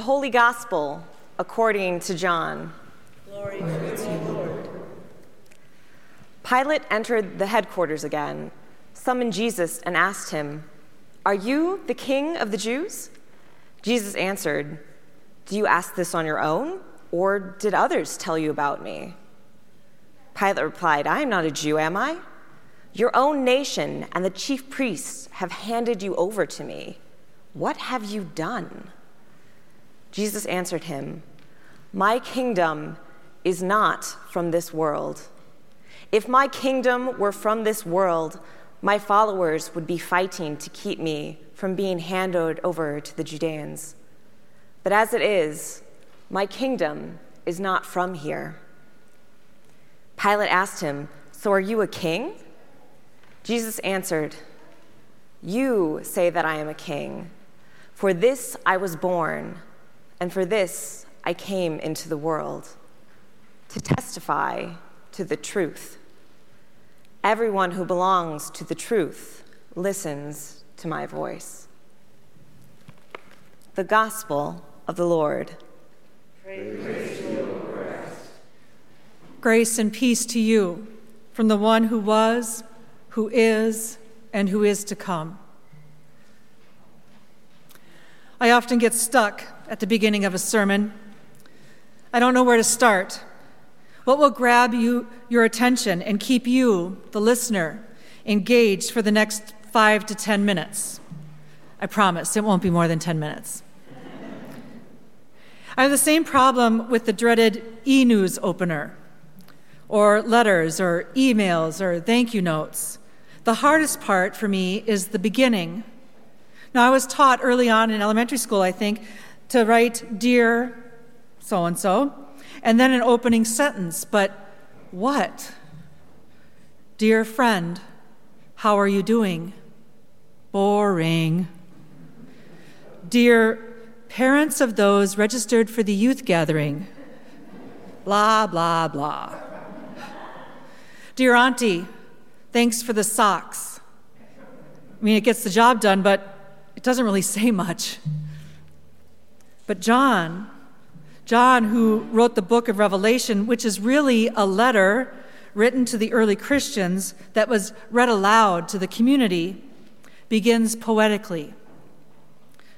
Holy Gospel according to John. Glory to you, Lord. Pilate entered the headquarters again, summoned Jesus, and asked him, Are you the king of the Jews? Jesus answered, Do you ask this on your own, or did others tell you about me? Pilate replied, I am not a Jew, am I? Your own nation and the chief priests have handed you over to me. What have you done? Jesus answered him, My kingdom is not from this world. If my kingdom were from this world, my followers would be fighting to keep me from being handed over to the Judeans. But as it is, my kingdom is not from here. Pilate asked him, So are you a king? Jesus answered, You say that I am a king. For this I was born, and for this I came into the world, to testify to the truth. Everyone who belongs to the truth listens to my voice. The Gospel of the Lord. Grace and peace to you from the one who was, who is, and who is to come. I often get stuck at the beginning of a sermon. I don't know where to start. What will grab you, your attention and keep you, the listener, engaged for the next five to 10 minutes? I promise it won't be more than 10 minutes. I have the same problem with the dreaded e news opener, or letters, or emails, or thank you notes. The hardest part for me is the beginning. Now, I was taught early on in elementary school, I think, to write, Dear so and so, and then an opening sentence. But what? Dear friend, how are you doing? Boring. Dear parents of those registered for the youth gathering, blah, blah, blah. Dear Auntie, thanks for the socks. I mean, it gets the job done, but it doesn't really say much. But John, John, who wrote the book of Revelation, which is really a letter written to the early Christians that was read aloud to the community, begins poetically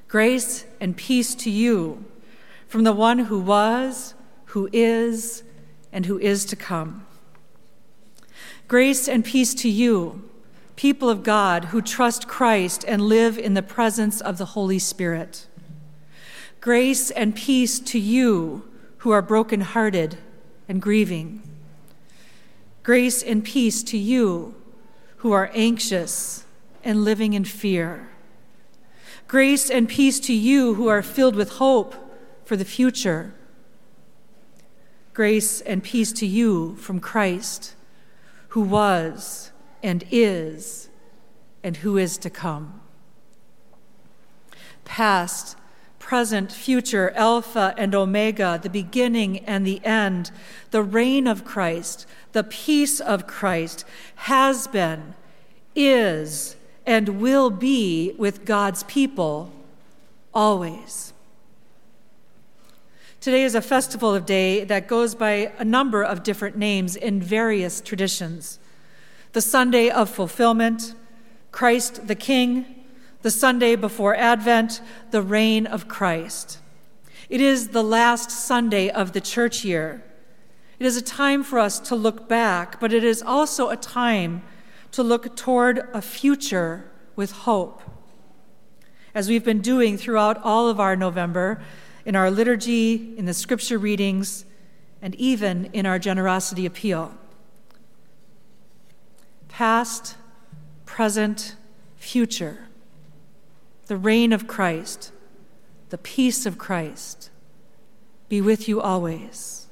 Grace and peace to you from the one who was, who is, and who is to come. Grace and peace to you, people of God who trust Christ and live in the presence of the Holy Spirit. Grace and peace to you who are brokenhearted and grieving. Grace and peace to you who are anxious and living in fear. Grace and peace to you who are filled with hope for the future. Grace and peace to you from Christ, who was and is and who is to come. Past, present, future, Alpha and Omega, the beginning and the end, the reign of Christ, the peace of Christ has been, is, and will be with God's people always. Today is a festival of day that goes by a number of different names in various traditions. The Sunday of Fulfillment, Christ the King, the Sunday before Advent, the reign of Christ. It is the last Sunday of the church year. It is a time for us to look back, but it is also a time to look toward a future with hope. As we've been doing throughout all of our November, in our liturgy, in the scripture readings, and even in our generosity appeal. Past, present, future the reign of Christ, the peace of Christ be with you always.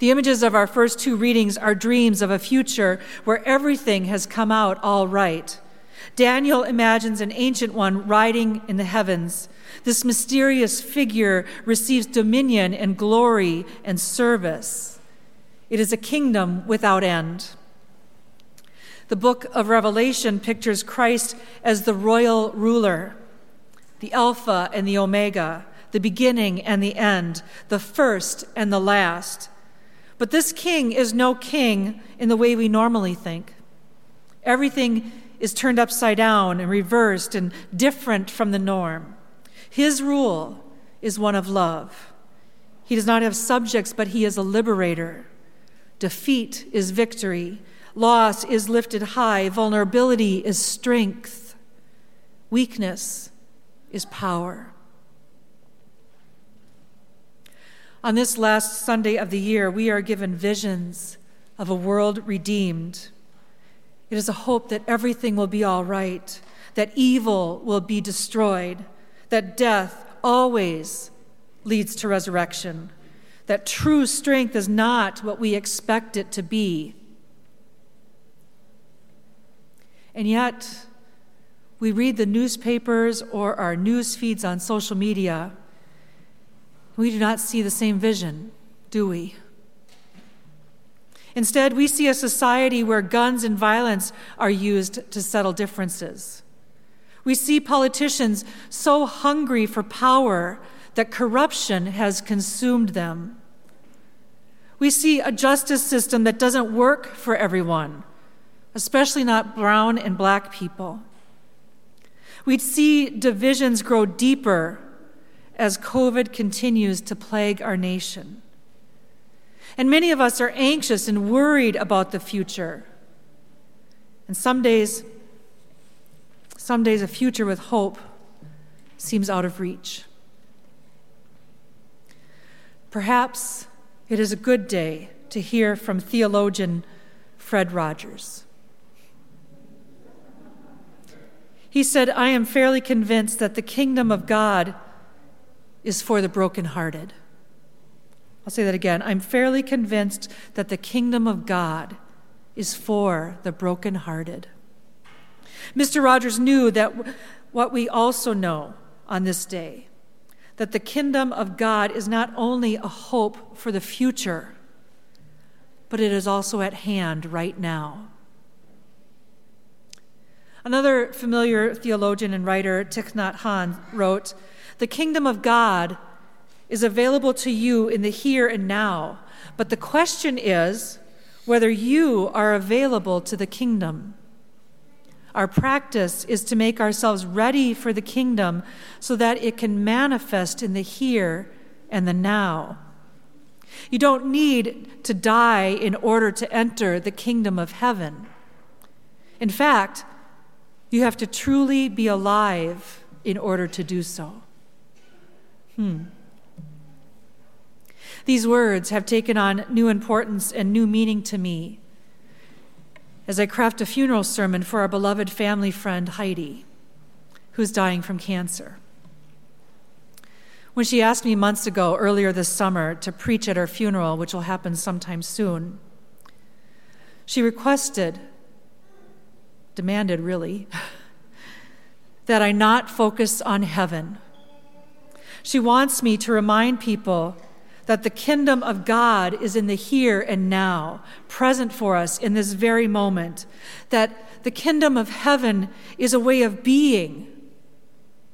The images of our first two readings are dreams of a future where everything has come out all right. Daniel imagines an ancient one riding in the heavens. This mysterious figure receives dominion and glory and service. It is a kingdom without end. The book of Revelation pictures Christ as the royal ruler. the Alpha and the Omega, the beginning and the end, the first and the last. But this king is no king in the way we normally think. Everything is turned upside down and reversed and different from the norm. His rule is one of love. He does not have subjects, but he is a liberator. Defeat is victory. Loss is lifted high. Vulnerability is strength. Weakness is power. On this last Sunday of the year, we are given visions of a world redeemed. It is a hope that everything will be all right, that evil will be destroyed, that death always leads to resurrection, that true strength is not what we expect it to be. And yet, we read the newspapers or our news feeds on social media. We do not see the same vision, do we? Instead, we see a society where guns and violence are used to settle differences. We see politicians so hungry for power that corruption has consumed them. We see a justice system that doesn't work for everyone, especially not brown and black people. We'd see divisions grow deeper as COVID continues to plague our nation. And many of us are anxious and worried about the future. And some days, some days, a future with hope seems out of reach. Perhaps it is a good day to hear from theologian Fred Rogers. He said, I am fairly convinced that the kingdom of God is for the brokenhearted. I'll say that again. I'm fairly convinced that the kingdom of God is for the brokenhearted. Mr. Rogers knew that what we also know on this day that the kingdom of God is not only a hope for the future, but it is also at hand right now. Another familiar theologian and writer, Thich Nhat Hanh, wrote The kingdom of God is available to you in the here and now, but the question is whether you are available to the kingdom. Our practice is to make ourselves ready for the kingdom so that it can manifest in the here and the now. You don't need to die in order to enter the kingdom of heaven. In fact, you have to truly be alive in order to do so. Hmm. These words have taken on new importance and new meaning to me as I craft a funeral sermon for our beloved family friend Heidi, who's dying from cancer. When she asked me months ago, earlier this summer, to preach at her funeral, which will happen sometime soon, she requested, demanded really, that I not focus on heaven. She wants me to remind people that the kingdom of God is in the here and now, present for us in this very moment, that the kingdom of heaven is a way of being,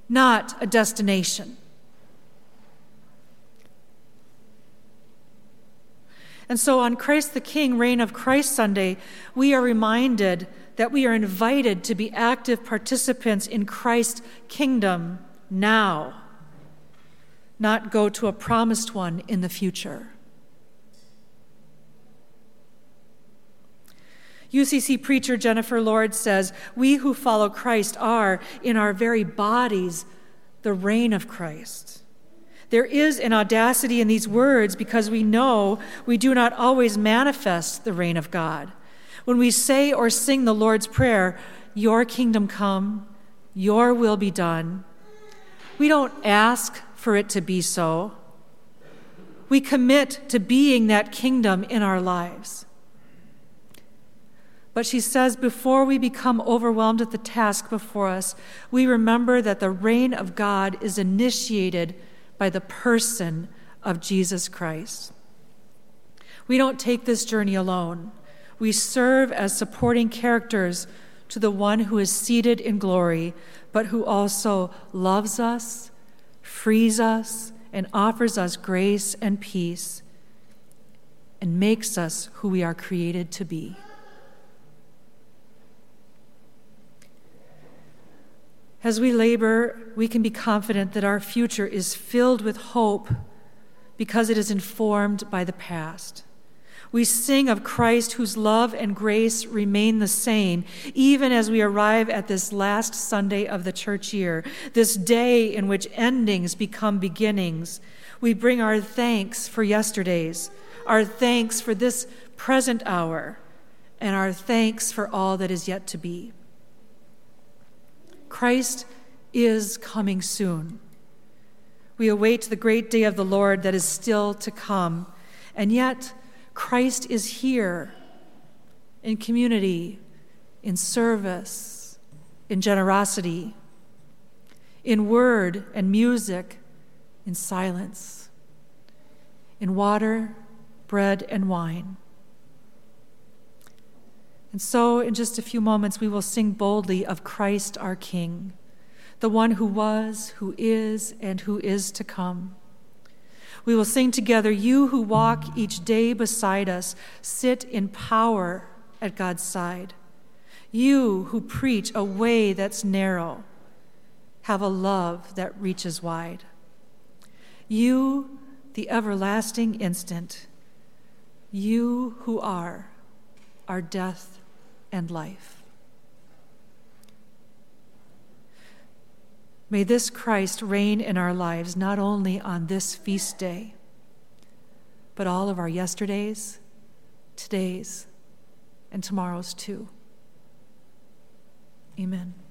not a destination. And so on Christ the King, Reign of Christ Sunday, we are reminded that we are invited to be active participants in Christ's kingdom now not go to a promised one in the future. UCC preacher Jennifer Lord says, We who follow Christ are, in our very bodies, the reign of Christ. There is an audacity in these words because we know we do not always manifest the reign of God. When we say or sing the Lord's Prayer, Your kingdom come, Your will be done, we don't ask for it to be so. We commit to being that kingdom in our lives. But she says, before we become overwhelmed at the task before us, we remember that the reign of God is initiated by the person of Jesus Christ. We don't take this journey alone. We serve as supporting characters to the one who is seated in glory, but who also loves us, frees us, and offers us grace and peace, and makes us who we are created to be. As we labor, we can be confident that our future is filled with hope because it is informed by the past. We sing of Christ whose love and grace remain the same, even as we arrive at this last Sunday of the church year, this day in which endings become beginnings. We bring our thanks for yesterday's, our thanks for this present hour, and our thanks for all that is yet to be. Christ is coming soon. We await the great day of the Lord that is still to come. And yet, Christ is here in community, in service, in generosity, in word and music, in silence, in water, bread, and wine. And so, in just a few moments, we will sing boldly of Christ our King, the one who was, who is, and who is to come. We will sing together, You who walk each day beside us, sit in power at God's side. You who preach a way that's narrow, have a love that reaches wide. You, the everlasting instant, you who are our death and life. May this Christ reign in our lives not only on this feast day, but all of our yesterdays, todays, and tomorrows too. Amen.